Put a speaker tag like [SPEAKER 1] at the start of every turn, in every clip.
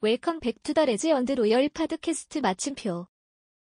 [SPEAKER 1] 웰컴 백투 더 레지언드 로열 파드캐스트 마침표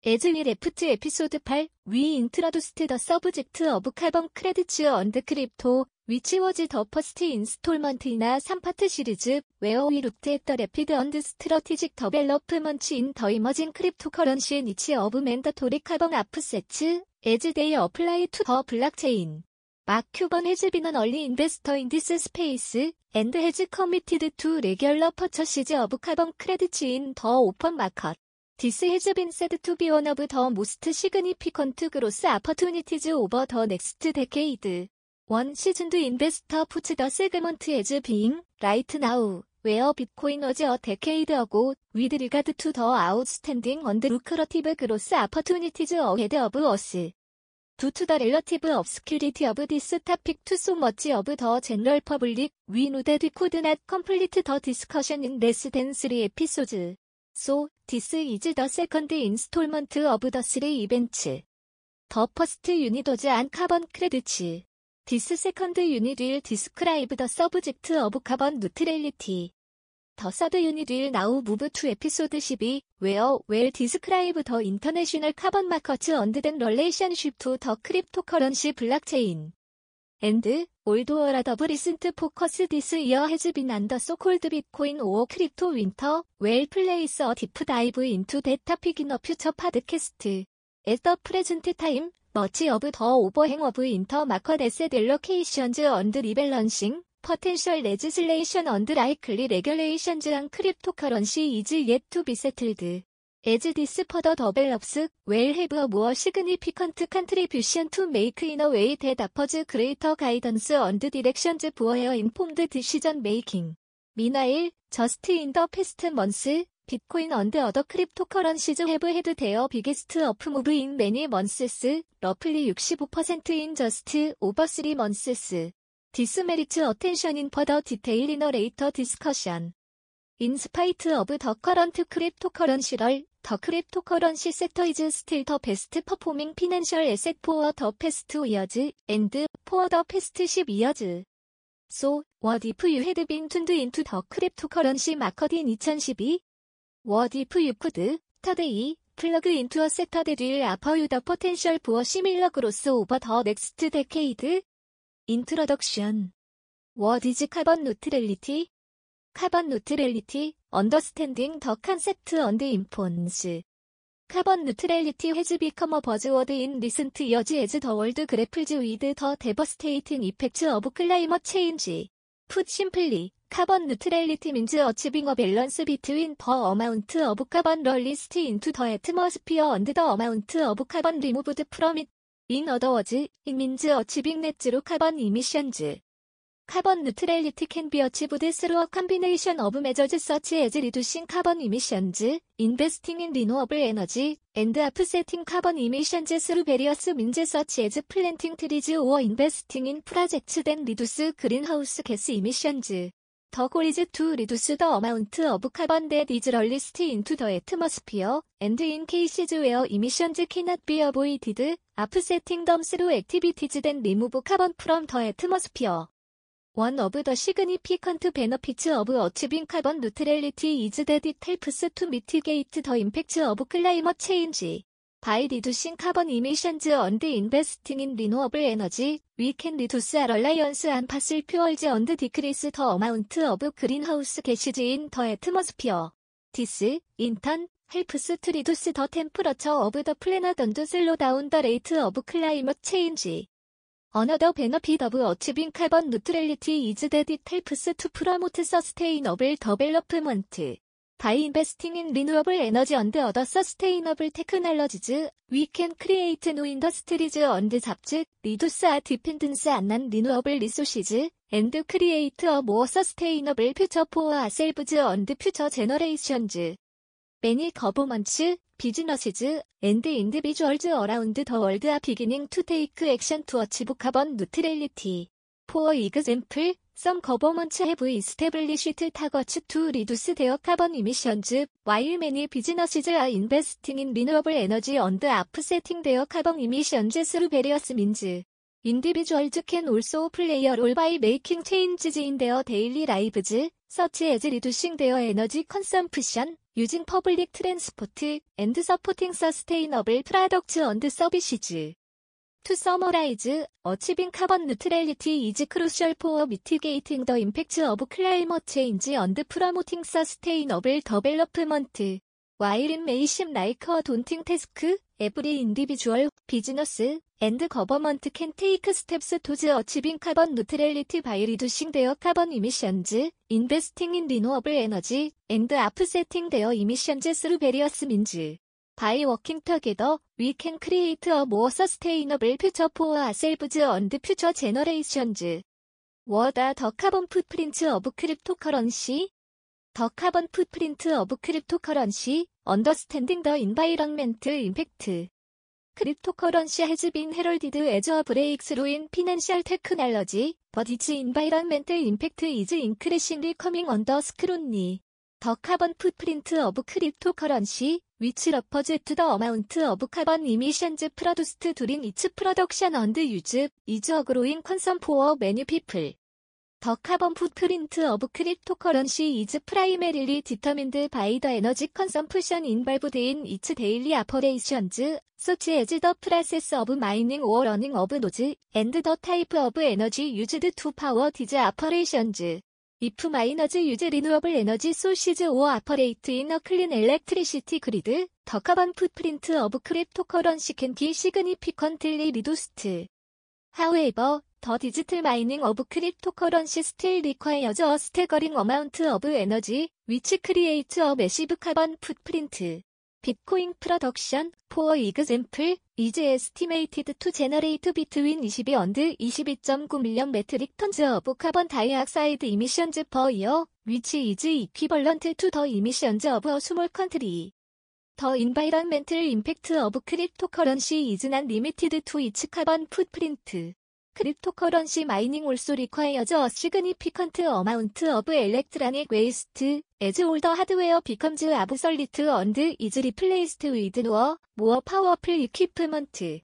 [SPEAKER 1] 에즈미 레프트 에피소드 8 위 인트로두스트 더 서브젝트 어브 카본 크레디츠 언드 크립토 위치 워즈 더 퍼스트 인스톨먼트이나 3파트 시리즈 웨어 위 룩트 앳더 레피드 언드 스트러티직 더벨러프먼치 인더 이머징 크립토 커런시 니치 어브 맨더토리 카본 아프세츠 에즈 데이 어플라이 투더 블락체인 막 큐번 해즈 비는 얼리 인베스터 인 디스 스페이스 앤드 해즈 커미티드 투 레귤러 퍼처시즈 어브 카본 크레디치 인더 오픈 마켓 디스 해즈 빈 세드 투비원 오브 더 모스트 시그니피컨트 그로스 아퍼투니티즈 오버 더 넥스트 데케이드 원 시즌 두 인베스터 푸츠 더 세그먼트 해즈 빙 라이트 나우 웨어 비트코인 어제 어 데케이드 어고 위드 리가드 투더 아웃스탠딩 언드 루크러티브 그로스 아퍼투니티즈 어헤드 어브 어스 due to the relative obscurity of this topic to so much of the general public, we know that we could not complete the discussion in less than three episodes. So, this is the second installment of the three events. The first unit was on carbon credits. This second unit will describe the subject of carbon neutrality. 더 사드 유닛 윌 나우 무브 투 에피소드 12 웨어 웰 디스크라이브 더 인터내셔널 카본 마커츠 언드 댄 럴레이션쉽 투더 크립토 커런시 블락체인 앤드 올드워라 더브 리슨트 포커스 디스 이어 헤즈 빈 안더 소콜드 비트코인 오어 크립토 윈터 웰 플레이스 어 디프 다이브 인투 데타피긴어 퓨처 파드캐스트 에더 프레젠트 타임 머치 어브 더 오버행 어브 인터 마커 데셋 델러케이션즈 언드 리밸런싱 Potential legislation under likely regulations on cryptocurrency is yet to be settled. As this further develops, will have a more significant contribution to make in a way that offers greater guidance and directions for informed decision making. Meanwhile, just in the past months, Bitcoin and other cryptocurrencies have had their biggest up move in many months, roughly 65% in just over 3 months. 디스메리츠 어텐션인 퍼더 디테일 이너 레이터 디스커션 인 스파이트 오브 더 커런트 크립토커런시럴 더 크립토커런시 섹터 이즈 스틸 더 베스트 퍼포밍 피난셜 에셋 포어 더 패스트 이어즈 앤드 포어 더 패스트 10 이어즈 So, what if you had been tuned into the cryptocurrency market in 2012? What if you could, today, plug into a sector that will offer you the potential for similar growth over the next decade? 인트로덕션 What is carbon neutrality? Carbon neutrality, understanding the concept and importance. Carbon neutrality has become a buzzword in recent years as the world grapples with the devastating effects of climate change. Put simply, carbon neutrality means achieving a balance between the amount of carbon released into the atmosphere and the amount of carbon removed from it. 인 어더워즈, it means achieving net zero carbon emissions. Carbon neutrality can be achieved through a combination of measures such as reducing carbon emissions, investing in renewable energy, and offsetting carbon emissions through various means such as planting trees or investing in projects that reduce greenhouse gas emissions. The goal to reduce the amount of carbon that is released into the atmosphere, and in cases where emissions cannot be avoided, offsetting them through activities that remove carbon from the atmosphere. One of the significant benefits of achieving carbon neutrality is that it helps to mitigate the impact of climate change. By reducing carbon emissions and investing in renewable energy, we can reduce our reliance on fossil fuels and decrease the amount of greenhouse gases in the atmosphere. This, in turn, helps to reduce the temperature of the planet and slow down the rate of climate change. Another benefit of achieving carbon neutrality is that it helps to promote sustainable development. By investing in renewable energy and other sustainable technologies, we can create new industries and jobs, reduce our dependence on renewable resources, and create a more sustainable future for ourselves and future generations. Many governments, businesses, and individuals around the world are beginning to take action to achieve carbon neutrality. For example, Some governments have established targets to reduce their carbon emissions, while many businesses are investing in renewable energy and offsetting their carbon emissions through various means. Individuals can also play a role by making changes in their daily lives, such as reducing their energy consumption, using public transport, and supporting sustainable products and services. To summarize, achieving carbon neutrality is crucial for mitigating the impacts of climate change and promoting sustainable development. While it may seem like a daunting task, every individual, business, and government can take steps towards achieving carbon neutrality by reducing their carbon emissions, investing in renewable energy, and offsetting their emissions through various means. by working together, we can create a more sustainable future for ourselves and future generations. What are the carbon footprint of cryptocurrency? The carbon footprint of cryptocurrency, understanding the environment impact. Cryptocurrency has been heralded as a breakthrough in financial technology, but its environmental impact is increasingly coming under scrutiny. The carbon footprint of cryptocurrency, which referred to the amount of carbon emissions produced during each production and use, is a growing concern for many people. The carbon footprint of cryptocurrency is primarily determined by the energy consumption involved in its daily operations, such as the process of mining or running of nodes, and the type of energy used to power these operations. if miners use renewable energy sources or operate in a clean electricity grid, the carbon footprint of cryptocurrency can be significantly reduced. However, the digital mining of cryptocurrency still requires a staggering amount of energy, which creates a massive carbon footprint. Bitcoin production, for example, 이즈 에스티메이티드 투 제너레이트 비트윈 22 언드 22.9 밀리언 메트릭 톤즈 오브 카본 다이악사이드 이미션즈 퍼 이어 위치 이즈 이퀴벌런트 투더 이미션즈 오브 어 스몰 컨트리 더 인바이런멘틀 임팩트 오브 크립토커런시 이즈 난 리미티드 투 이츠 카본 풋프린트 크립토커런시 마이닝 올소 리콰이어즈 어 시그니피컨트 어마운트 어브 엘렉트라닉 웨이스트 에즈 올더 하드웨어 비컴즈 아브설리트 언드 이즈 리플레이스트 위드 노어 모어 파워풀 이퀴프먼트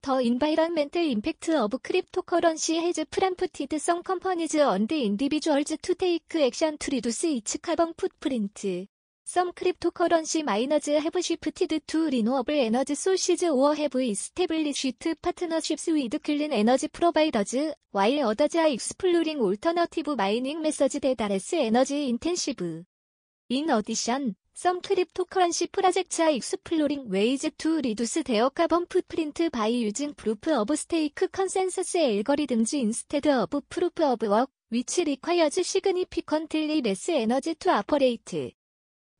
[SPEAKER 1] 더인바이런멘트 임팩트 어브 크립토커런시 헤즈 프람프티드 썸 컴퍼니즈 언드 인디비주얼즈 투 테이크 액션 투 리두스 이츠 카본 풋프린트 Some cryptocurrency miners have shifted to renewable energy sources or have established partnerships with clean energy providers, while others are exploring alternative mining methods that are less energy intensive. In addition, some cryptocurrency projects are exploring ways to reduce their carbon footprint by using proof of stake consensus algorithms instead of proof of work, which requires significantly less energy to operate.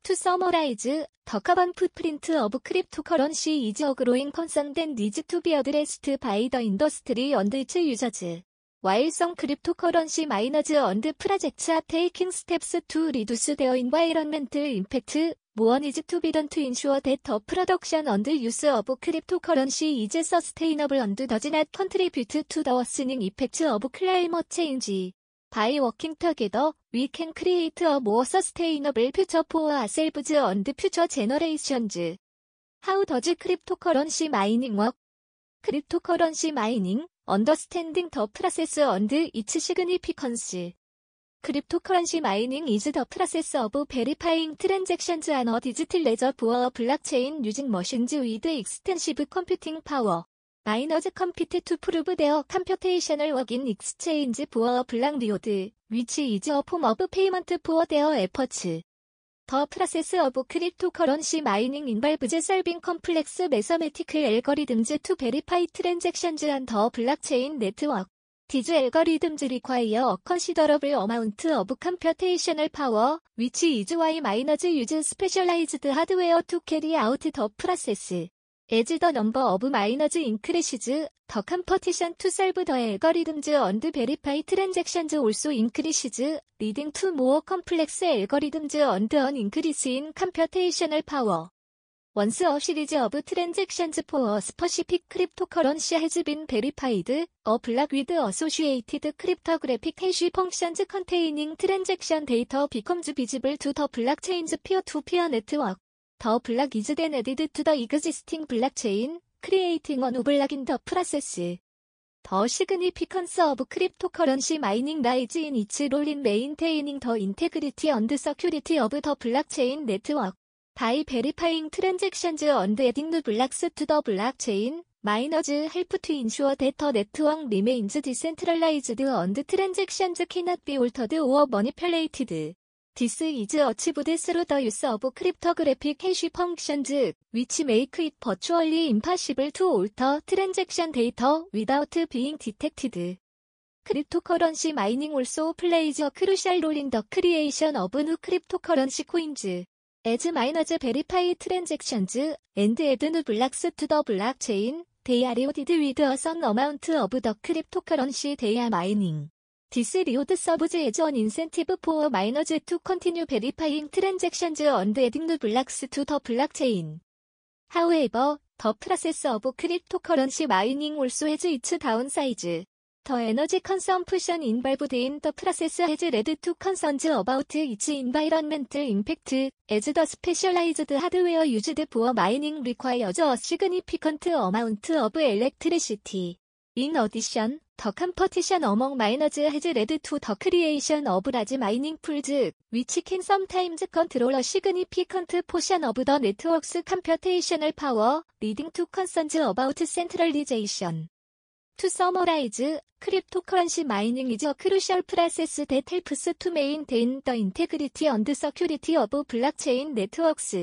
[SPEAKER 1] To summarize, the carbon footprint of cryptocurrency is a growing concern that needs to be addressed by the industry and its users. While some cryptocurrency miners and projects are taking steps to reduce their environmental impact, more needs to be done to ensure that the production and use of cryptocurrency is sustainable and does not contribute to the worsening effects of climate change. by working together, we can create a more sustainable future for ourselves and future generations. How does cryptocurrency mining work? Cryptocurrency mining, understanding the process and its significance. Cryptocurrency mining is the process of verifying transactions on a digital ledger for blockchain using machines with extensive computing power. 마이너즈 컴퓨트투 프루브 데어 컴퓨테이셔널 워긴 익스체인지 부어 블랑 리오드 위치 이즈 어폼 어브 페이먼트 부어 데어 에퍼츠 더 프로세스 어브 크립토 커런시 마이닝 인발브즈 셀빙 컴플렉스 메서메티클 엘거리듬즈 투 베리파이 트랜잭션즈 한더 블락체인 네트워크 디즈 엘거리듬즈 리콰이어 컨시더러블 어마운트 어브 컴퓨테이셔널 파워 위치 이즈 와이 마이너즈 유즈 스페셜라이즈드 하드웨어 투 캐리 아웃 더 프로세스 에즈 더 넘버 어브 마이너즈 인크리시즈 더 컴퍼티션 투셀브더 알거리듬즈 언드 베리파이 트랜잭션즈 올소 인크리시즈 리딩 투 모어 컴플렉스 알거리듬즈 언드 언 인크리스 인 컴퓨테이셔널 파워 원스 어 시리즈 어브 트랜잭션즈 포어 스퍼시픽 크립토커런시 해즈빈 베리파이드 어 블락 위드 어소시에이티드 크립토그래픽 해쉬 펑션즈 컨테이닝 트랜잭션 데이터 비컴즈 비즈블투더 블락체인즈 피어 투 피어 네트워크 더 블락 이즈 된 에디드 투더 이그지스팅 블락체인 크리에이팅 언 오블락인 더 프라세스 더 시그니피컨스 오브 크립토커런시 마이닝 라이즈 인 이츠 롤인 메인테이닝 더 인테그리티 언드 서큐리티 오브 더 블락체인 네트워크 바이 베리파잉 트랜잭션즈 언드 에딩드 블락스 투더 블락체인 마이너즈 헬프 투 인슈어 데터 네트워크 리메인즈 디센트럴라이즈드 언드 트랜잭션즈 키낫비 올터드 오어 머니펠레이티드 This is achieved through the use of cryptographic hash functions, which make it virtually impossible to alter transaction data without being detected. Cryptocurrency mining also plays a crucial role in the creation of new cryptocurrency coins. As miners verify transactions and add new blocks to the blockchain, they are audited with a certain amount of the cryptocurrency they are mining. This read serves as an incentive for miners to continue verifying transactions and adding new blocks to the blockchain. However, the process of cryptocurrency mining also has its downsides. The energy consumption involved in the process has led to concerns about its environmental impact, as the specialized hardware used for mining requires a significant amount of electricity. 인 어디션, 더 컴퍼티션 어멍 마이너즈 해즈 레드 투더 크리에이션 어브 라지 마이닝 풀즈 위치 캔 썸타임즈 컨트롤러 시그니피컨트 포션 어브 더 네트워크스 컴퓨테이셔널 파워 리딩 투 컨선즈 어바우트 센트럴리제이션 To summarize, cryptocurrency mining is a crucial process that helps to maintain the integrity and security of blockchain networks.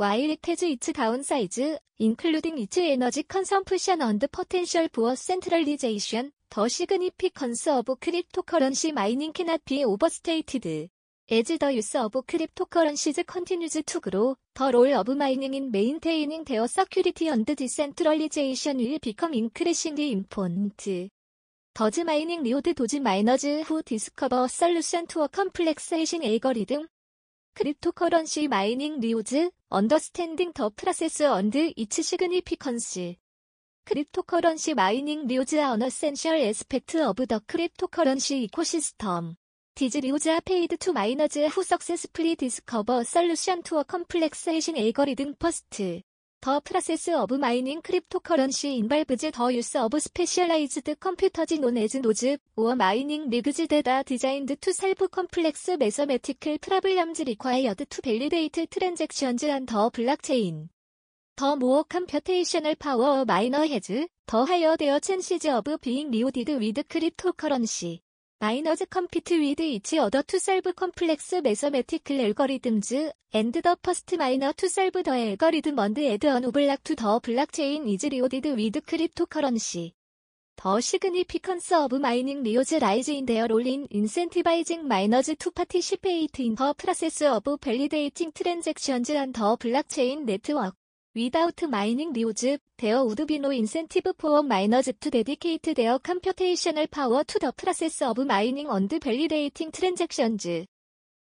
[SPEAKER 1] while it has its downsides, including its energy consumption and potential for centralization, the significance of cryptocurrency mining cannot be overstated. As the use of cryptocurrencies continues to grow, the role of mining in maintaining their security and decentralization will become increasingly important. 더즈 마이닝 리오드 도지 마이너즈 후 디스커버 솔루션 투어 컴플렉스 해싱 알고리즘 크립토커런시 마이닝 리오즈 언더스탠딩 더 프라세스 언드 이츠 시그니피컨시 크립토커런시 마이닝 리오즈 언너센셜 에스펙트 오브 더 크립토커런시 이코시스템 디즈 리오즈 페이드 투 마이너즈 후석세스프리 디스커버 솔루션 투어 컴플렉스 해신 이거리등 퍼스트 더 프라세스 어브 마이닝 크립토커런시 인발브즈 더 유스 어브 스페셜라이즈드 컴퓨터지 논 에즈 노즈 오어 마이닝 리그즈 데다 디자인드 투 살브 컴플렉스 메서매티클 프라블람즈 리콰이어드 투 밸리데이트 트랜잭션즈 한더 블락체인 더 모어 컴퓨테이셔널 파워 어 마이너 헤즈 더 하이어 데어 챈시즈 어브 비잉 리오디드 위드 크립토커런시 마이너즈 컴피트 위드 이치 어더 투셀브 컴플렉스 메서매티클 엘거리듬즈 앤드 더 퍼스트 마이너 투셀브더앨거리듬 언드 에드 언우블락투더 블락체인 이즈 리오디드 위드 크립토 커런시 더 시그니피컨스 오브 마이닝 리오즈 라이즈 인 데어 롤린 인센티바이징 마이너즈 투 파티시페이트 인더프라세스 오브 밸리데이팅 트랜잭션즈 앤더 블락체인 네트워크 Without mining rewards, there would be no incentive for miners to dedicate their computational power to the process of mining and validating transactions.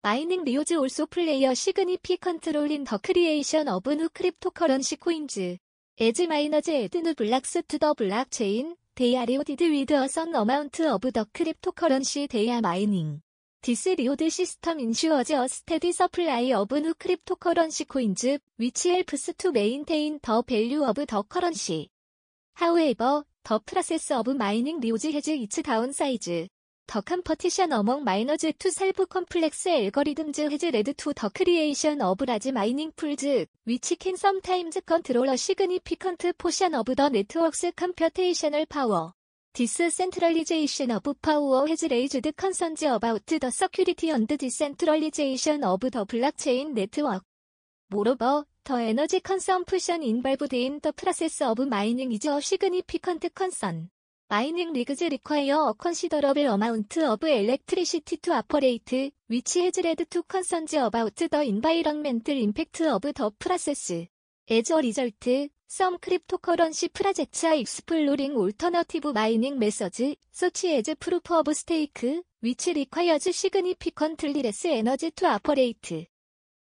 [SPEAKER 1] Mining rewards also play a significant role in the creation of new cryptocurrency coins. As miners add new blocks to the blockchain, they are rewarded with a certain amount of the cryptocurrency they are mining. 디스 리오드 시스템 인슈어즈 어 스테디 서플라이 어브 누 크립토 커런시 코인즈 위치 헬프스 투 메인테인 더 밸류 어브 더 커런시 하우에이버 더 프로세스 어브 마이닝 리오즈 헤즈 이츠 다운사이즈 더 컴퍼티션 어멍 마이너즈 투 살브 컴플렉스 엘거리듬즈 헤즈 레드 투더 크리에이션 어브 라지 마이닝 풀즈 위치 캔 썸타임즈 컨트롤러 시그니피컨트 포션 어브 더 네트워크스 컴퓨테이셔널 파워 디스 센트럴리제이션 오브 파워 헤즈 레이즈드 컨선즈 어바웃 더 서큐리티 언드 디센트럴리제이션 오브 더 블록체인 네트워크 모로버 더 에너지 컨섬프션 인발브드 인더 프로세스 오브 마이닝 이즈 어 시그니피컨트 컨선 마이닝 리그즈 리콰이어 어 컨시더러블 어마운트 오브 엘렉트리시티 투 아퍼레이트 위치 헤즈 레드 투 컨선즈 어바웃 더 인바이런멘틀 임팩트 오브 더 프로세스 에저 리절트 Some cryptocurrency projects are exploring alternative mining methods, such as proof of stake, which requires significantly less energy to operate.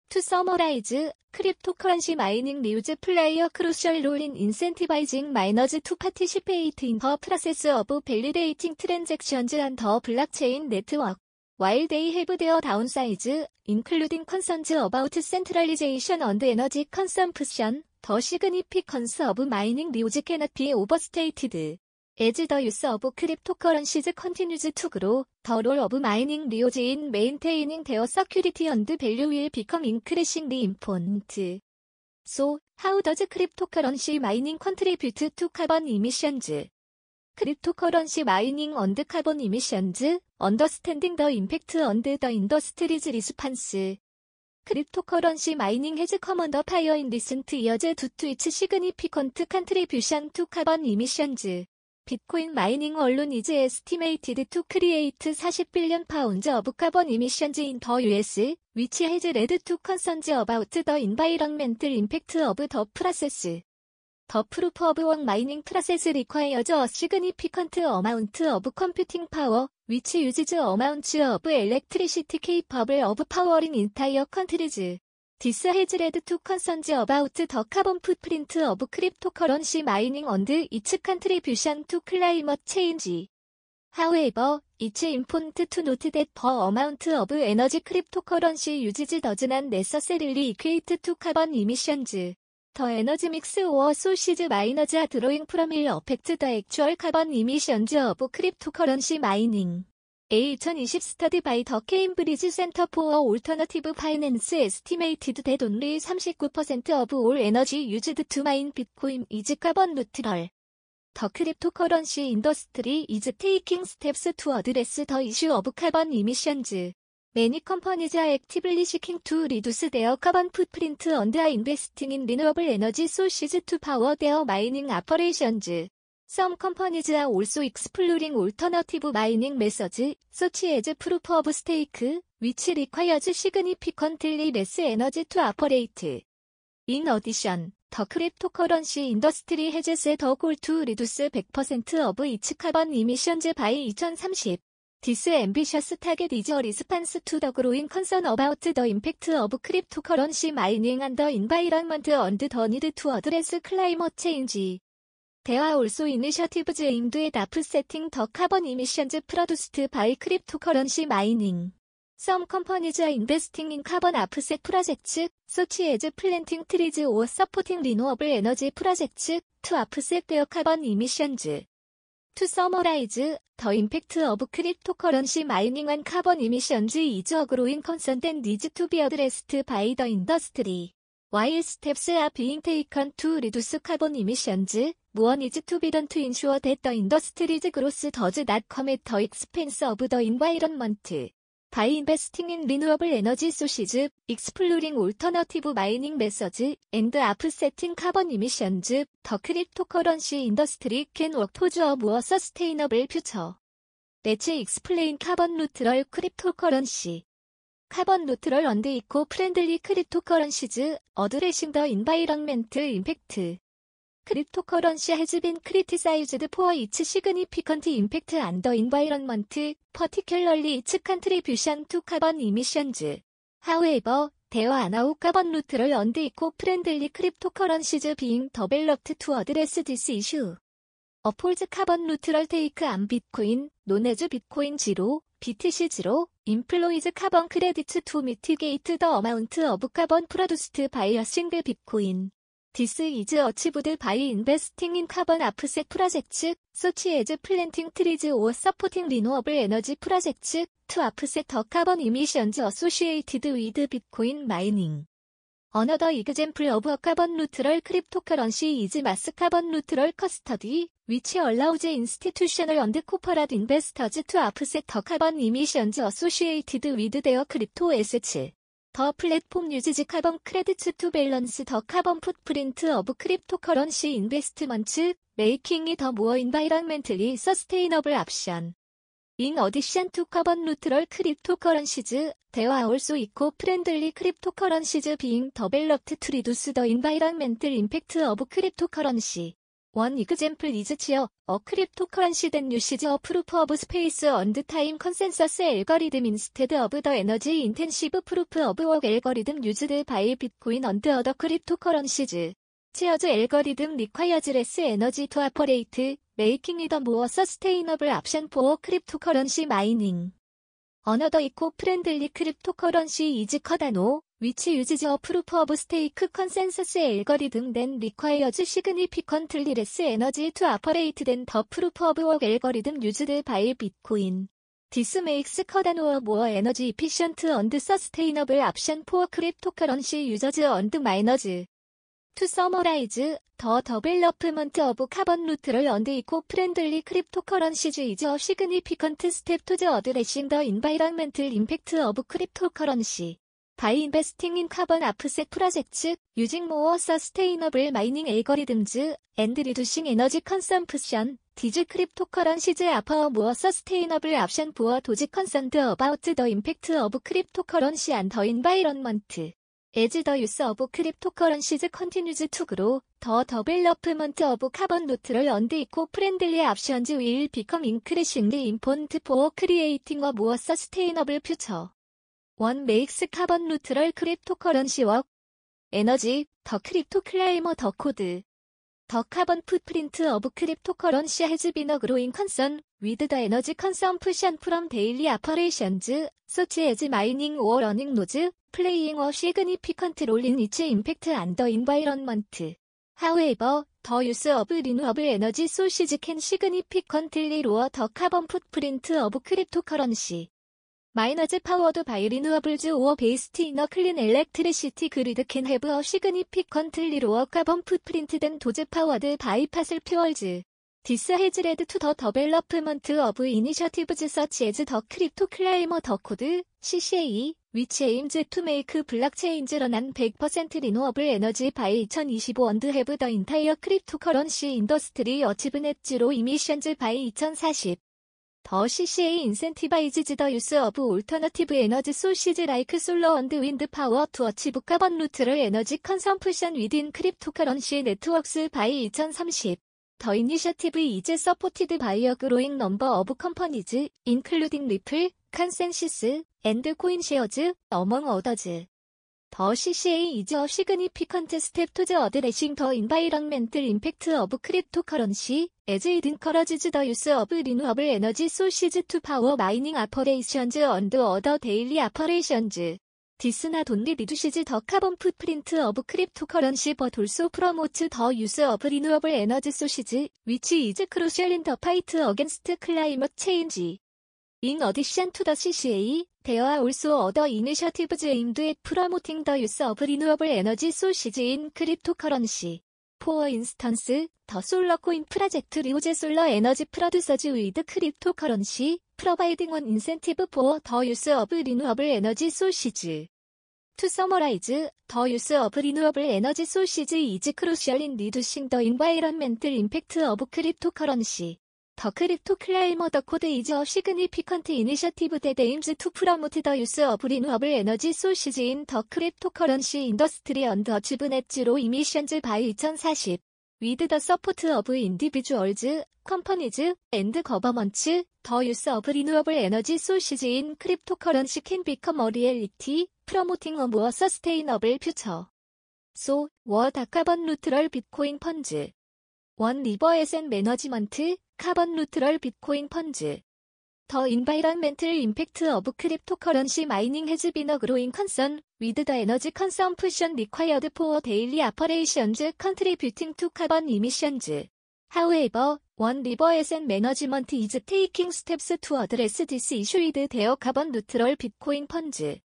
[SPEAKER 1] To summarize, cryptocurrency mining leaves player crucial role in incentivizing miners to participate in the process of validating transactions on the blockchain network. While they have their downsides, including concerns about centralization and energy consumption, The significance of mining music cannot be overstated. As the use of cryptocurrencies continues to grow, the role of mining music in maintaining their security and value will become increasingly important. So, how does cryptocurrency mining contribute to carbon emissions? Cryptocurrency mining and carbon emissions, understanding the impact and the industry's response. 크립토커런시 마이닝 헤즈 커먼더 파이어 인디슨트 이어즈 두 트위치 시그니피컨트 컨트리뷰션 투 카본 이미션즈 비트코인 마이닝 언론 이즈 에스티메이티드 투 크리에이트 40빌리언 파운즈 어브 카본 이미션즈 인더 US 위치 헤즈 레드 투 컨선즈 어바우트 더 인바이런멘틀 임팩트 어브 더 프라세스 The proof of work mining process requires a significant amount of computing power, which uses amounts of electricity capable of powering entire countries. This has led to concerns about the carbon footprint of cryptocurrency mining and its contribution to climate change. However, it's important to note that the amount of energy cryptocurrency uses does not necessarily equate to carbon emissions. 더 에너지 믹스 오어 소시즈 마이너즈 아 드로잉 프롬 일 어펙트 더 액추얼 카본 이미션즈 오브 크립토커런시 마이닝 A2020 스터디 바이 더 케임브리지 센터 포어 올터너티브 파이낸스 에스티메이티드 대 온리 39% 오브 올 에너지 유즈드 투 마인 비트코인 이즈 카본 루트럴 더 크립토커런시 인더스트리 이즈 테이킹 스텝스 투 어드레스 더 이슈 오브 카본 이미션즈 Many companies are actively seeking to reduce their carbon footprint and are investing in renewable energy sources to power their mining operations. Some companies are also exploring alternative mining methods, such as proof of stake, which requires significantly less energy to operate. In addition, the cryptocurrency industry has set a goal to reduce 100% of its carbon emissions by 2030. This ambitious target is a response to the growing concern about the impact of cryptocurrency mining on the environment and the need to address climate change. There are also initiatives aimed at offsetting the carbon emissions produced by cryptocurrency mining. Some companies are investing in carbon offset projects, such as planting trees or supporting renewable energy projects, to offset their carbon emissions. To summarize, the impact of cryptocurrency mining on carbon emissions is a growing concern that needs to be addressed by the industry. While steps are being taken to reduce carbon emissions, more needs to be done to ensure that the industry's growth does not come at the expense of the environment. by investing in renewable energy sources, exploring alternative mining methods, and offsetting carbon emissions, the cryptocurrency industry can work towards a more sustainable future. Let's explain carbon neutral cryptocurrency. Carbon neutral and eco-friendly cryptocurrencies addressing the environment impact. 크립토커런시 has been criticized for its significant impact on the environment, particularly its contribution to carbon emissions. However, there are now carbon neutral and eco-friendly cryptocurrencies being developed to address this issue. 어폴즈 카본 루트럴 테이크 안 비트코인, 노네즈 비트코인 지로, BTC 지로, 인플로이즈 카본 크레디츠 투 미티게이트 더 어마운트 어브 카본 프로듀스트 바이어싱드 비트코인. This is achieved by investing in carbon offset projects, such as planting trees or supporting renewable energy projects, to offset the carbon emissions associated with Bitcoin mining. Another example of a carbon neutral cryptocurrency is mass carbon neutral custody, which allows institutional and corporate investors to offset the carbon emissions associated with their crypto assets. 더 플랫폼 유지지 카본 크레디츠 투 밸런스 더 카본 풋프린트 어브 크립토커런시 인베스트먼츠 메이킹이 더무어 인바이런멘틀리 서스테이너블 옵션 인 어디션 투 카본 루트럴 크립토커런시즈 대화 올소 이코 프렌들리 크립토커런시즈 비잉 더벨럽트 투 리두스 더 인바이런멘틀 임팩트 어브 크립토커런시 원 이그젠플 이즈 치어 어 크립토커런시 댄 유시즈 어 프루프 오브 스페이스 언드 타임 컨센서스 엘거리듬 인스테드 오브 더 에너지 인텐시브 프루프 오브 웍 엘거리듬 유즈드 바이 비트코인 언드 어더 크립토커런시즈 치어즈 엘거리듬 리콰이어즈 레스 에너지 투 아퍼레이트 메이킹 이더 모어 서스테이너블 옵션 포어 크립토커런시 마이닝 어너더 이코 프렌들리 크립토커런시 이즈 커다노 위치 유지즈 어프루프 오브 스테이크 컨센서스의 일거리등된 리콰이어즈 시그니피컨틀 리레스 에너지 투 아퍼레이트 된 더 프루프 오브웍일거리등 유즈드 바이 비트코인 디스 메이크스 커다노어 모어 에너지 이피션트 언드 서스테이너블 압션 포어 크립토커런시 유저즈 언드 마이너즈 투 서머라이즈 더더블러프먼트 어브 카본 루트를 언드 이코 프렌들리 크립토커런시즈 이즈 어 시그니피컨트 스텝 투즈 어드레싱 더 인바이런멘틀 임팩트 어브 크립토커런시 by investing in carbon offset projects, using more sustainable mining algorithms, and reducing energy consumption. These cryptocurrencies offer more sustainable option for those concerned about the impact of cryptocurrency and the environment. As the use of cryptocurrencies continues to grow, the development of carbon neutral and eco-friendly options will become increasingly important for creating a more sustainable future. 원 메이크스 카본 루트럴 크립토커런시 웍 에너지 더 크립토 클라이머 더 코드 더 카본 풋프린트 어브 크립토커런시 헤즈 비너 그로잉 컨선 위드 더 에너지 컨썸 푸션 프롬 데일리 아퍼레이션즈 소치 에즈 마이닝 오어 러닝 노즈 플레이잉 어 시그니피컨트 롤린 이치 임팩트 안더 인바이런먼트 하웨이버 더 유스 어브 e use of renewable energy sources can s i g n 마이너즈 파워드 바이 리누어블즈 오어 베이스트 이너 클린 엘렉트리시티 그리드 캔헤브어 시그니피컨틀리 로어 카본 풋프린트 된 도즈 파워드 바이 파슬 퓨얼즈 디스 헤즈 레드 투더 더벨러프먼트 어브 이니셔티브즈 서치 에즈 더 크립토 클라이머 더 코드 CCA 위치 에임즈 투 메이크 블락체인즈 런한 100% 리노어블 에너지 바이 2025 언드 헤브더 인타이어 크립토 커런시 인더스트리 어치브 넷지로 이미션즈 바이 2040더 CCA incentivizes the use of alternative energy sources like solar and wind power to achieve carbon neutral energy consumption within cryptocurrency networks by 2030. The initiative is supported by a growing number of companies, including Ripple, Consensus, and CoinShares, among others. 더 CCA is a significant step to the addressing the environmental impact of cryptocurrency, as it encourages the use of renewable energy sources to power mining operations and other daily operations. This not only reduces the carbon footprint of cryptocurrency but also promotes the use of renewable energy sources, which is crucial in the fight against climate change. In addition to the CCA, There are also other initiatives aimed at promoting the use of renewable energy sources in cryptocurrency. For instance, the Solar Coin Project rewards solar energy producers with cryptocurrency, providing an incentive for the use of renewable energy sources. To summarize, the use of renewable energy sources is crucial in reducing the environmental impact of cryptocurrency. 더 크립토 클라이머 더 코드 이즈 어 시그니피컨트 이니셔티브 대데 임즈 투 프로모트 더 유스 어브 리누어블 에너지 소시지 인더 크립토 커런시 인더스트리 언더 치브넷지로 이미션즈 바이 2040 위드 더 서포트 어브 인디비주얼즈 컴퍼니즈 앤드 거버먼츠 더 유스 어브 리누어블 에너지 소시지 인 크립토 커런시 캔 비컴 어 리얼리티 프로모팅 어무어 서스테이너블 퓨처 소, 워 다카번 루트럴 비코인 펀즈 원 리버에센 매너지먼트 카본 루트럴 비트코인 펀즈 더 인바이런멘틀 임팩트 오브 크립토커런시 마이닝 해즈 비너 그로잉 컨선 위드 더 에너지 컨섬프션 리콰이어드 포어 데일리 아퍼레이션즈 컨트리뷰팅 투 카본 이미션즈 However, one river asset management is taking steps to address this issue with their carbon neutral Bitcoin funds.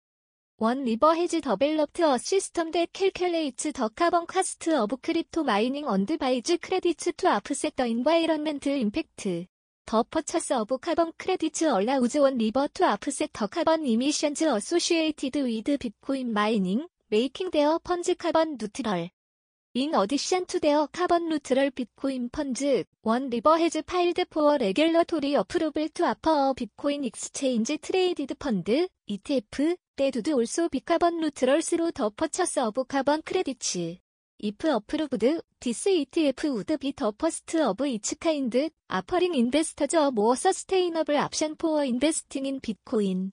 [SPEAKER 1] 원 리버 헤지 더벨럽트 어 시스템 데 캘큘레이츠 더 카본 카스트 어브 크립토 마이닝 언드 바이즈 크레디츠 투 아프셋 더 인바이런먼트 임팩트 더 퍼처스 어브 카본 크레디츠 얼라우즈 원 리버 투 아프셋 더 카본 이미션즈 어소시에이티드 위드 비트코인 마이닝 메이킹 데어 펀즈 카본 누트럴 인 어디션 투 데어 카본 루트럴 비트코인 펀즈 원 리버 헤즈 파일드 포어 레귤러토리 어프로블 투 아퍼 어 비트코인 익스체인지 트레이디드 펀드 ETF They do also bicarbon neutrals through the purchase of carbon credits. If approved, this ETF would be the first of its kind, offering investors a more sustainable option for investing in Bitcoin.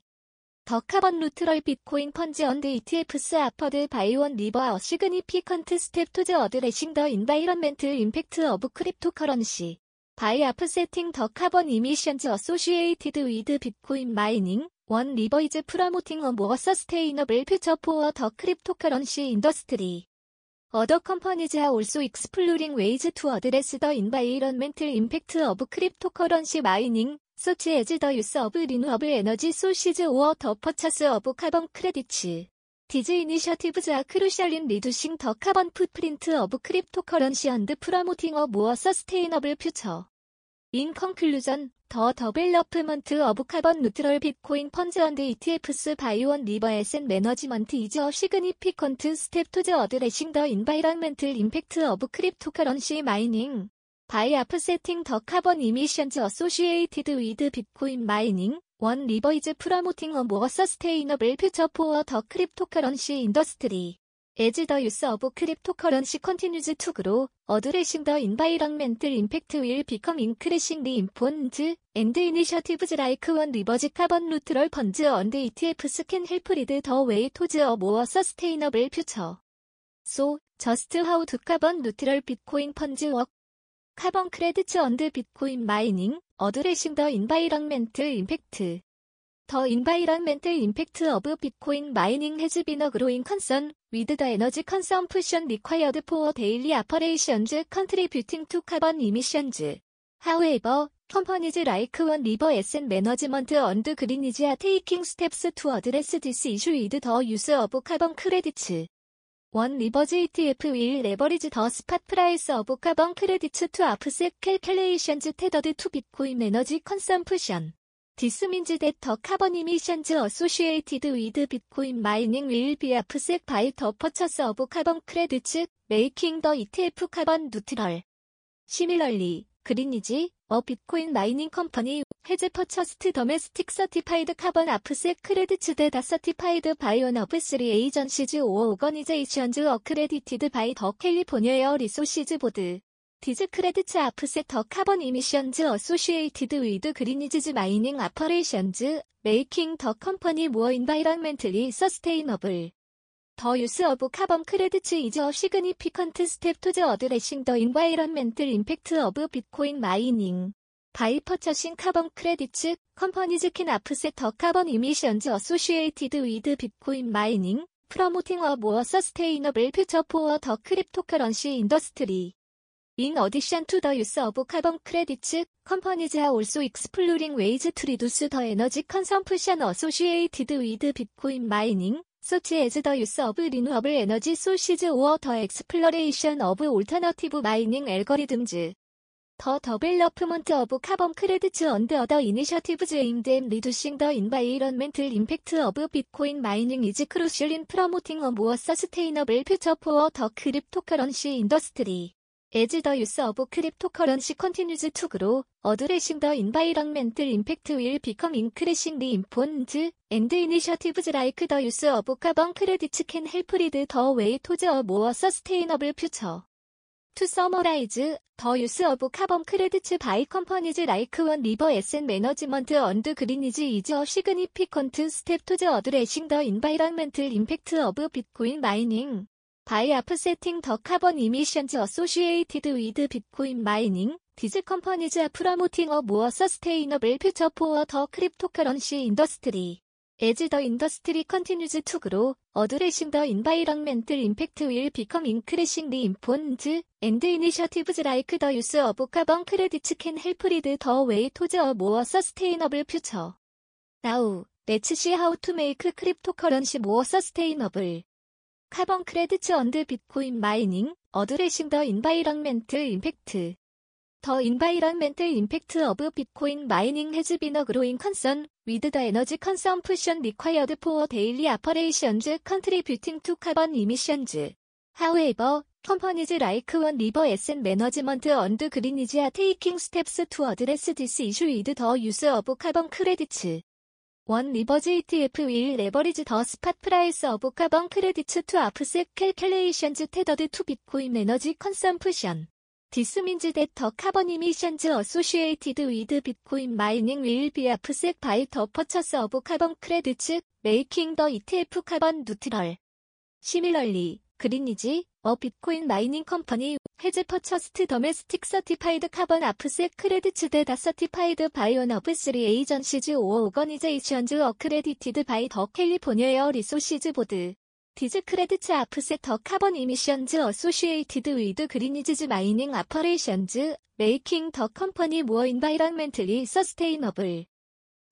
[SPEAKER 1] The carbon neutral Bitcoin funds and ETFs offered by one river a significant step to addressing the environmental impact of cryptocurrency. By offsetting the carbon emissions associated with Bitcoin mining, 원 리버이즈 프라모팅 어 모어 서스테이너블 퓨처 포어 더 크립토커런시 인더스트리 어더 컴퍼니즈 하 올소 익스플로링 웨이즈 투 어드레스 더 인바이런멘틀 임팩트 어브 크립토커런시 마이닝 소치 에즈 더 유스 어브 리누어블 에너지 소시즈 오어 더 퍼차스 어브 카본 크레디츠 디즈 이니셔티브즈 아 크루셜 린 리두싱 더 카본 풋프린트 어브 크립토커런시 언드 프라모팅 어 모어 서스테이너블 퓨처 In conclusion, the development of carbon neutral Bitcoin funds and ETFs by one river asset management is a significant step to the addressing the environmental impact of cryptocurrency mining. By offsetting the carbon emissions associated with Bitcoin mining, one river is promoting a more sustainable future for the cryptocurrency industry. as the use of cryptocurrency continues to grow, addressing the environmental impact will become increasingly important, and initiatives like one reverse carbon neutral funds and ETFs can help lead the way towards a more sustainable future. So, just how do carbon neutral Bitcoin funds work? Carbon credits and Bitcoin mining, addressing the environmental impact. 더인바이런멘트 임팩트 오브 비트코인 마이닝 해즈 비너 그로잉 컨선 위드 더 에너지 컨섬프션 리콰이어드 포어 데일리 아퍼레이션즈 컨트리뷰팅 투 카본 이미션즈 하웨이버 컴퍼니즈 라이크 원 리버 에센 매너지먼트 언드 그린이즈 아 테이킹 스텝스 투 어드레스 디스 이슈 위드더 유스 오브 카본 크레디츠 원 리버지 ETF 윌레버리즈더 스팟 프라이스 오브 카본 크레디츠 투 아프셋 캘큘레이션즈 테더드 투 비트코인 에너지 컨섬프션 This means that the carbon emissions associated with Bitcoin mining will be offset by the purchase of carbon credits, making the ETF carbon neutral. Similarly, 그린이지, 어 비트코인 마이닝 컴퍼니 해제 퍼처스트 더메스틱 서티파이드 카본 아프셋 크레디츠 데다 서티파이드 바이온 오브 쓰리 에이전시즈 오어 오거니제이션즈 어크레디티드 바이 더 캘리포니아 리소시즈 보드 디즈 크레드츠 아프셋 더 카본 이미션즈 어소시에이티드 위드 그린니즈즈 마이닝 아퍼레이션즈 메이킹 더 컴퍼니 무어 인바이런멘틀리 서스테이너블 더 유스 어브 카본 크레드츠 이즈 어 시그니피컨트 스텝 투즈 어드레싱 더 인바이런멘틀 임팩트 어브 비트코인 마이닝 바이 퍼처싱 카본 크레디츠 컴퍼니즈 킨 아프셋 더 카본 이미션즈 어소시에이티드 위드 비트코인 마이닝 프로모팅 어무어 서스테이너블 퓨처 포어 더 크립토커런시 인더스트리 In addition to the use of carbon credits, companies are also exploring ways to reduce the energy consumption associated with Bitcoin mining, such as the use of renewable energy sources or the exploration of alternative mining algorithms. The development of carbon credits and other initiatives aimed at reducing the environmental impact of Bitcoin mining is crucial in promoting a more sustainable future for the cryptocurrency industry. as the use of cryptocurrency continues to grow, addressing the environmental impact will become increasingly important, and initiatives like the use of carbon credits can help lead the way towards a more sustainable future. To summarize, the use of carbon credits by companies like One River Asset Management and Greenwich is a significant step towards addressing the environmental impact of Bitcoin mining. by offsetting the carbon emissions associated with Bitcoin mining, these companies are promoting a more sustainable future for the cryptocurrency industry. As the industry continues to grow, addressing the environmental impact will become increasingly important, and initiatives like the use of carbon credits can help lead the way towards a more sustainable future. Now, let's see how to make cryptocurrency more sustainable. 카본 크레드츠 언드 비트코인 마이닝 어드레싱 더 인바이런멘트 임팩트 더 인바이런멘트 임팩트 오브 비트코인 마이닝 해즈 비너 그로잉 컨선 위드 더 에너지 컨섬프션 리콰이어드 포어 데일리 아퍼레이션즈 컨트리뷰팅 투 카본 이미션즈 However, companies like One River Asset Management and Green Energy are taking steps to address this issue with the use of carbon credits. 원 리버지 ETF 1 레버리지 더 스팟 프라이스 어브 카본 크레디츠 투 아프셋 캘켈레이션즈 테더드 투 비트코인 에너지 컨섬프션 디스민즈 데터 카본 이미션즈 어소시에이티드 위드 비트코인 마이닝 윌비 아프셋 바이 더 퍼처스 어브 카본 크레디츠 메이킹 더 ETF 카본 누트럴 시밀럴리 그린니지어 비트코인 마이닝 컴퍼니 헤즈 퍼처스트 더메스틱 서티파이드 카본 아프스 크레드츠 데다 서티파이드 바이 온 오브 쓰리 에이전시즈 오어 오거니제이션즈 어크레디티드 바이 더 캘리포니아 리소시즈 보드 디즈 크레드츠 아프세 더 카본 이미션즈 어소시에이티드 위드 그린이즈즈 마이닝 아퍼레이션즈 메이킹 더 컴퍼니 무어 인바이런멘틀리 서스테이너블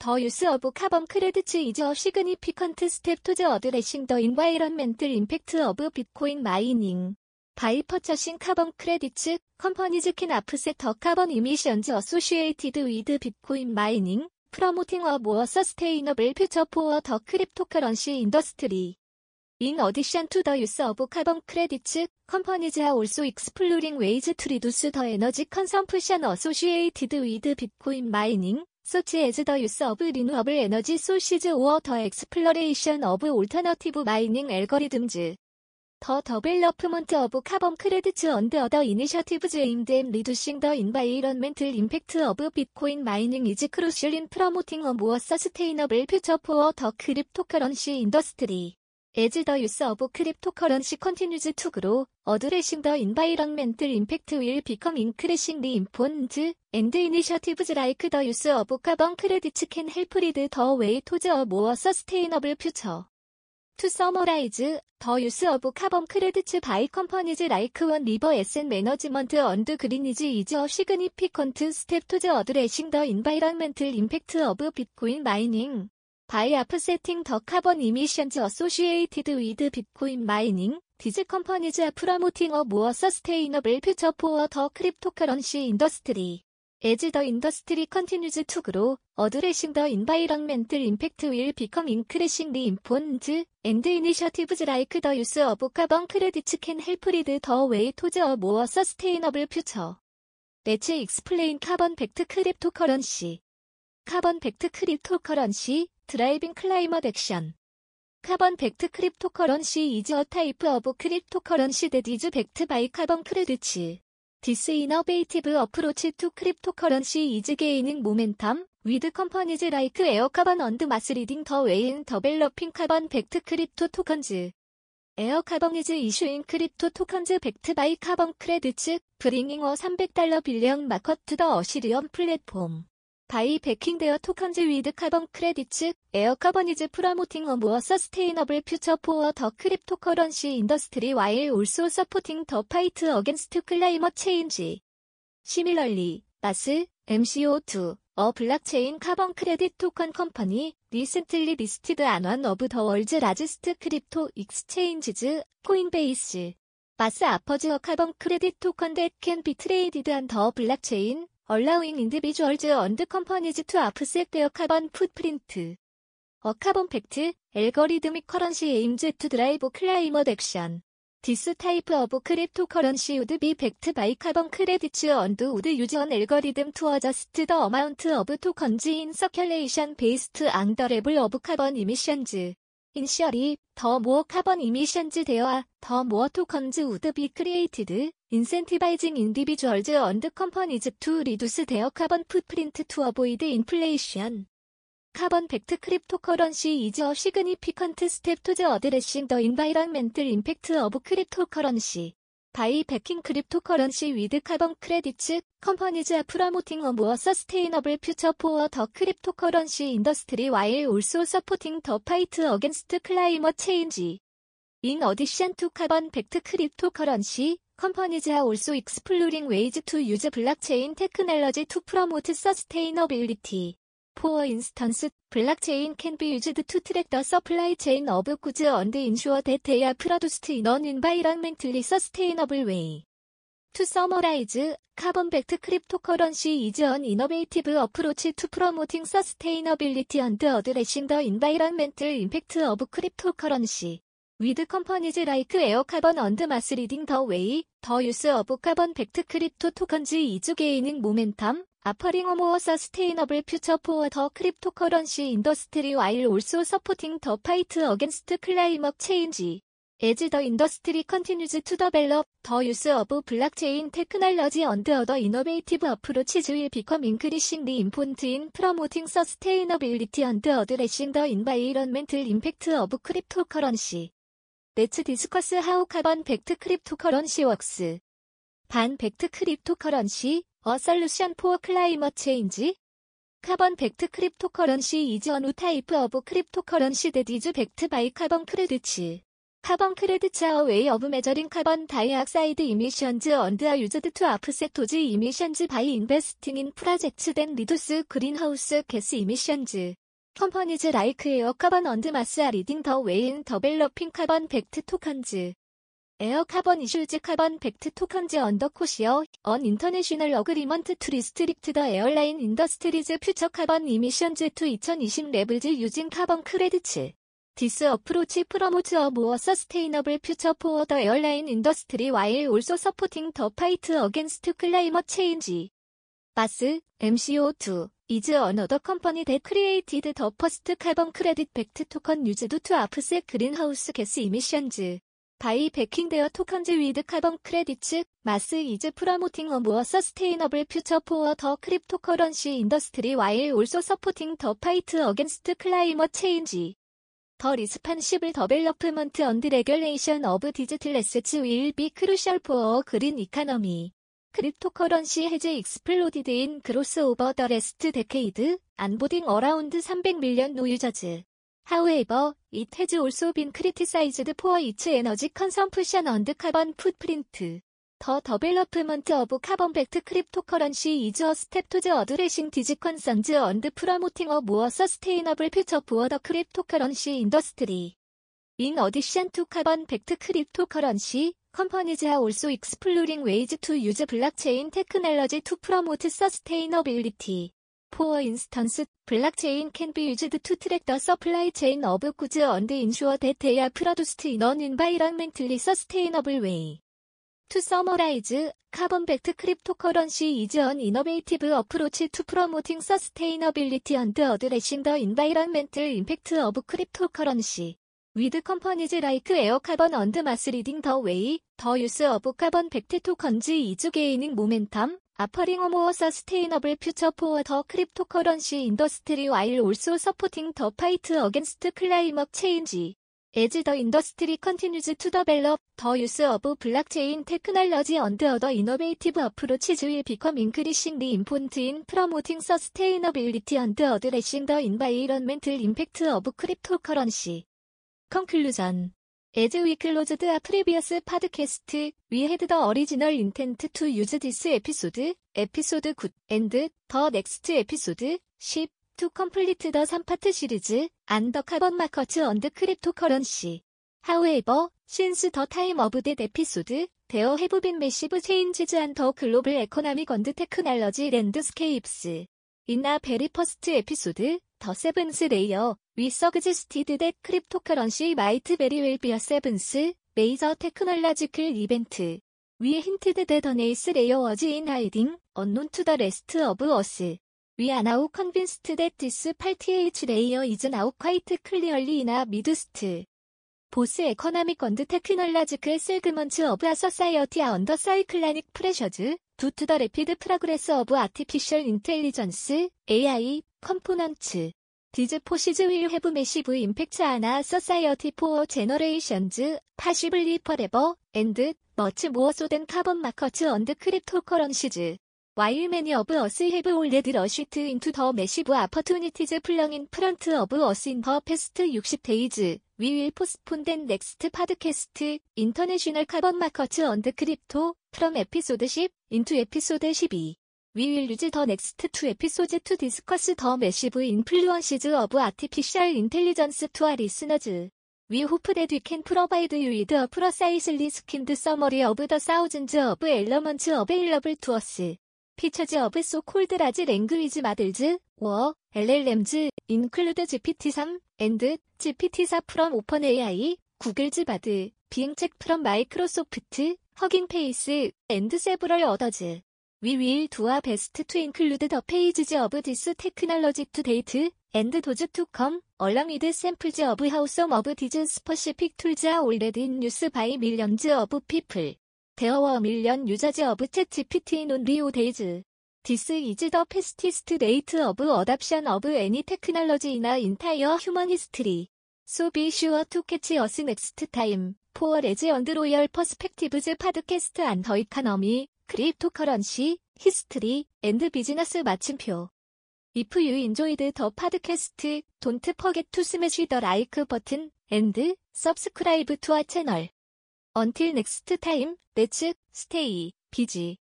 [SPEAKER 1] 더 유스 어브 카본 크레드츠 이즈 어 시그니피컨트 스텝 투즈 어드레싱 더 인바이런멘틀 임팩트 어브 비트코인 마이닝 바이 퍼처싱 카본 크레디츠 컴퍼니즈 캔 아프셋 더 카본 이미션즈 어소시에이티드 위드 비트코인 마이닝 프로모팅 어 모어 서스테이너블 퓨처 포어 더 크립토커런시 인더스트리 인 어디션 투더 유스 오브 카본 크레디츠 컴퍼니즈 하 올소 익스플로링 웨이즈 투 리두스 더 에너지 컨섬프션 어소시에이티드 위드 비트코인 마이닝 소치 에즈 더 유스 오브 리누어블 에너지 소시즈 오어 더 엑스플로레이션 오브 올터너티브 마이닝 엘거리듬즈 더더블러프먼트 오브 카본 크레드츠 언드 어더 이니셔티브즈 에임드 앤 리두싱 더 인바이런멘틀 임팩트 오브 비트코인 마이닝 이즈 크루셜 인 프로모팅 어 모어 서스테이너블 퓨처 포어 더 크립토커런시 인더스트리 에즈 더 유스 오브 크립토커런시 컨티뉴즈 투 그로 어드레싱 더 인바이런멘틀 임팩트 윌 비컴 인크레싱 리 임폰즈 앤드 이니셔티브즈 라이크 더 유스 오브 카본 크레드츠 캔 헬프 리드 더 웨이 토즈 어 모어 서스테이너블 퓨처 To summarize, the use of carbon credits by companies like One River Asset Management and Greenwich is a significant step towards addressing the environmental impact of Bitcoin mining. By offsetting the carbon emissions associated with Bitcoin mining, these companies are promoting a more sustainable future for the cryptocurrency industry. As the industry continues to grow, addressing the environmental impact will become increasingly important, and initiatives like the use of carbon credits can help lead the way towards a more sustainable future. Let's explain carbon backed cryptocurrency. Carbon backed cryptocurrency, driving climate action. Carbon backed cryptocurrency is a type of cryptocurrency that is backed by carbon credits. This innovative approach to cryptocurrency is gaining momentum, with companies like Aircarbon and Mass leading the way in developing carbon-backed crypto tokens. Aircarbon is issuing crypto tokens backed by carbon credits, bringing a 300달러 빌리언 마커트 더 어시리언 플랫폼. 바이 베킹데어 토컨즈 위드 카본 크레디츠 에어 카버니즈 프라모팅 어 모어 서스테이너블 퓨처 포어 더 크립토 커런시 인더스트리 와일 올소 서포팅 더 파이트 어겐스트 클라이머 체인지 시밀럴리 마스 MCO2 어 블락체인 카본 크레딧 토큰 컴퍼니 리센틀리 리스티드 안원 어브 더 월즈 라지스트 크립토 익스체인지즈 코인베이스 마스 아퍼즈 어 카본 크레딧 토큰 댓캔비 트레이디드 안더 블락체인 allowing individuals and companies to offset their carbon footprint. A carbon pact, algorithmic currency aims to drive climate action. This type of cryptocurrency would be backed by carbon credits and would use an algorithm to adjust the amount of tokens in circulation based on the level of carbon emissions. In theory, the more carbon emissions there are, the more tokens would be created. 인센티바이징 인디비주얼즈 언드 컴퍼니즈 투 리두스 데어 카본 풋프린트 투 어보이드 인플레이션 카본 팩트 크립토 커런시 이즈 어 시그니피컨트 스텝 투즈 어드레싱 더 인바이런멘틀 임팩트 오브 크립토 커런시 바이 백킹 크립토 커런시 위드 카본 크레디츠 컴퍼니즈 아 프라모팅 어 모어 서스테이너블 퓨처 포어 더 크립토 커런시 인더스트리 와일 올소 서포팅 더 파이트 어겐스트 클라이머 체인지 인 어디션 투 카본 팩트 크립토 커런시 Companies are also exploring ways to use blockchain technology to promote sustainability. For instance, blockchain can be used to track the supply chain of goods and ensure that they are produced in an environmentally sustainable way. To summarize, carbon-backed cryptocurrency is an innovative approach to promoting sustainability and addressing the environmental impact of cryptocurrency. with companies like Air Carbon and Mass leading the way, the use of carbon backed crypto tokens is gaining momentum, offering a more sustainable future for the cryptocurrency industry while also supporting the fight against climate change. As the industry continues to develop, the use of blockchain technology and other innovative approaches will become increasingly important in promoting sustainability and addressing the environmental impact of cryptocurrency. 레츠 디스커스 하우 카번 벡트 크립토 커런시 웍스 반 벡트 크립토 커런시 어 솔루션 포 클라이머 체인지 카본 벡트 크립토 커런시 이즈 어우 타이프 어브 크립토 커런시 데디즈 벡트 바이 카본 크레드츠 카본 크레드츠 어 웨이 어브 메저링 카본 다이악사이드 이미션즈 언드아 유즈드 투 아프셋 토지 이미션즈 바이 인베스팅 인프라젝트댄 리두스 그린하우스 게스 이미션즈 컴퍼니즈 라이크 에어 카본 언드 마스 아 리딩 더 웨인 더벨러핑 카본 벡트 토컨즈 에어 카본 이슈즈 카본 벡트 토컨즈 언더코시어 언 인터내셔널 어그리먼트 투 리스트릭트 더 에어라인 인더스트리즈 퓨처 카본 이미션즈 투2020 레블즈 유진 카본 크레디츠 디스 어프로치 프로모트 어무어 서스테이너블 퓨처 포어 더 에어라인 인더스트리 와일 올소 서포팅 더 파이트 어겐스트 클라이머 체인지 마스 MCO2 is another company that created the first carbon credit backed token used to offset greenhouse gas emissions. By backing their tokens with carbon credits, MAS is promoting a more sustainable future for the cryptocurrency industry while also supporting the fight against climate change. The responsible development and regulation of digital assets will be crucial for a green economy. 크립토커런시 해제 익스플로디드인 그로스오버 더 레스트 데케이드 안보딩 어라운드 300밀리언 노유저즈 However, it has also been criticized for its energy consumption and carbon footprint. The development of carbon-backed cryptocurrency is a step towards addressing these concerns and promoting a more sustainable future for the cryptocurrency industry. In addition to carbon backed cryptocurrency, companies are also exploring ways to use blockchain technology to promote sustainability. For instance, blockchain can be used to track the supply chain of goods and ensure that they are produced in an environmentally sustainable way. To summarize, carbon-backed cryptocurrency is an innovative approach to promoting sustainability and addressing the environmental impact of cryptocurrency. with companies like Air Carbon and Mass leading the way, the use of carbon backed tokens is gaining momentum, offering a more sustainable future for the cryptocurrency industry while also supporting the fight against climate change. As the industry continues to develop, the use of blockchain technology and other innovative approaches will become increasingly important in promoting sustainability and addressing the environmental impact of cryptocurrency. Conclusion. As we closed a previous podcast, we had the original intent to use this episode, episode 9, and the next episode, 10, to complete the 3-part series, and the carbon market and cryptocurrency. However, since the time of that episode, there have been massive changes and the global economic and technology landscapes. 인나 베리 퍼스트 에피소드 더 세븐스 레이어 위서그지스티드 댓 크립토커런시 마이트 베리 웰비어 세븐스 메이저 테크놀라지클 이벤트 위에 힌트드 데더 네이스 레이어 워즈 인 하이딩 언론 투더 레스트 어브 어스 위 아나우 컨빈스트 댓 디스 8th 레이어 이즈 나우 화이트 클리얼리 이나 미드스트 보스 에코나믹 건드 테크놀라지클 셀그먼츠 어브 아서사이어티 아, 아 언더사이클라닉 프레셔즈 두트더 레피드 프라그레스 어브 아티피셜 인텔리전스 AI 컴포넌츠 디즈 포시즈 윌 헤브 메시브 임팩트 아나 서사이어티 포어 제너레이션즈 파시블리 퍼레버 앤드 머치 모어 소된 카본 마커츠 언드 크립토 커런시즈 와일 매니 어브 어스 헤브 올레드 러시트 인투 더 메시브 아퍼투니티즈 플렁인 프런트 어브 어스 인더 패스트 60 데이즈 위윌 포스폰덴 넥스트 파드캐스트 인터내셔널 카본 마커츠 언드 크립토 From 에피소드 10 into 에피소드 12 We will use the next two episodes to discuss the massive influences of artificial intelligence to our listeners. We hope that we can provide you with a precisely skimmed summary of the thousands of elements available to us. Features of so-called large language models, or LLMs, include GPT-3 and GPT-4 from OpenAI, Google's Bard, Bing Chat from Microsoft, 허깅페이스 앤드 세브럴 어더즈 We will do our best to include the pages of this technology to date and those to come along with samples of how some of these specific tools are already in use by millions of people. There were million users of ChatGPT in only days. This is the fastest rate of adoption of any technology in our entire human history. So be sure to catch us next time. 포어 레즈 언드 로열 퍼스펙티브즈 파드캐스트 안더 이카너미 크립토 커런시 히스트리 앤드 비즈니스 마침표 If you enjoyed the podcast, don't forget to smash the like button and subscribe to our channel. Until next time, let's stay busy.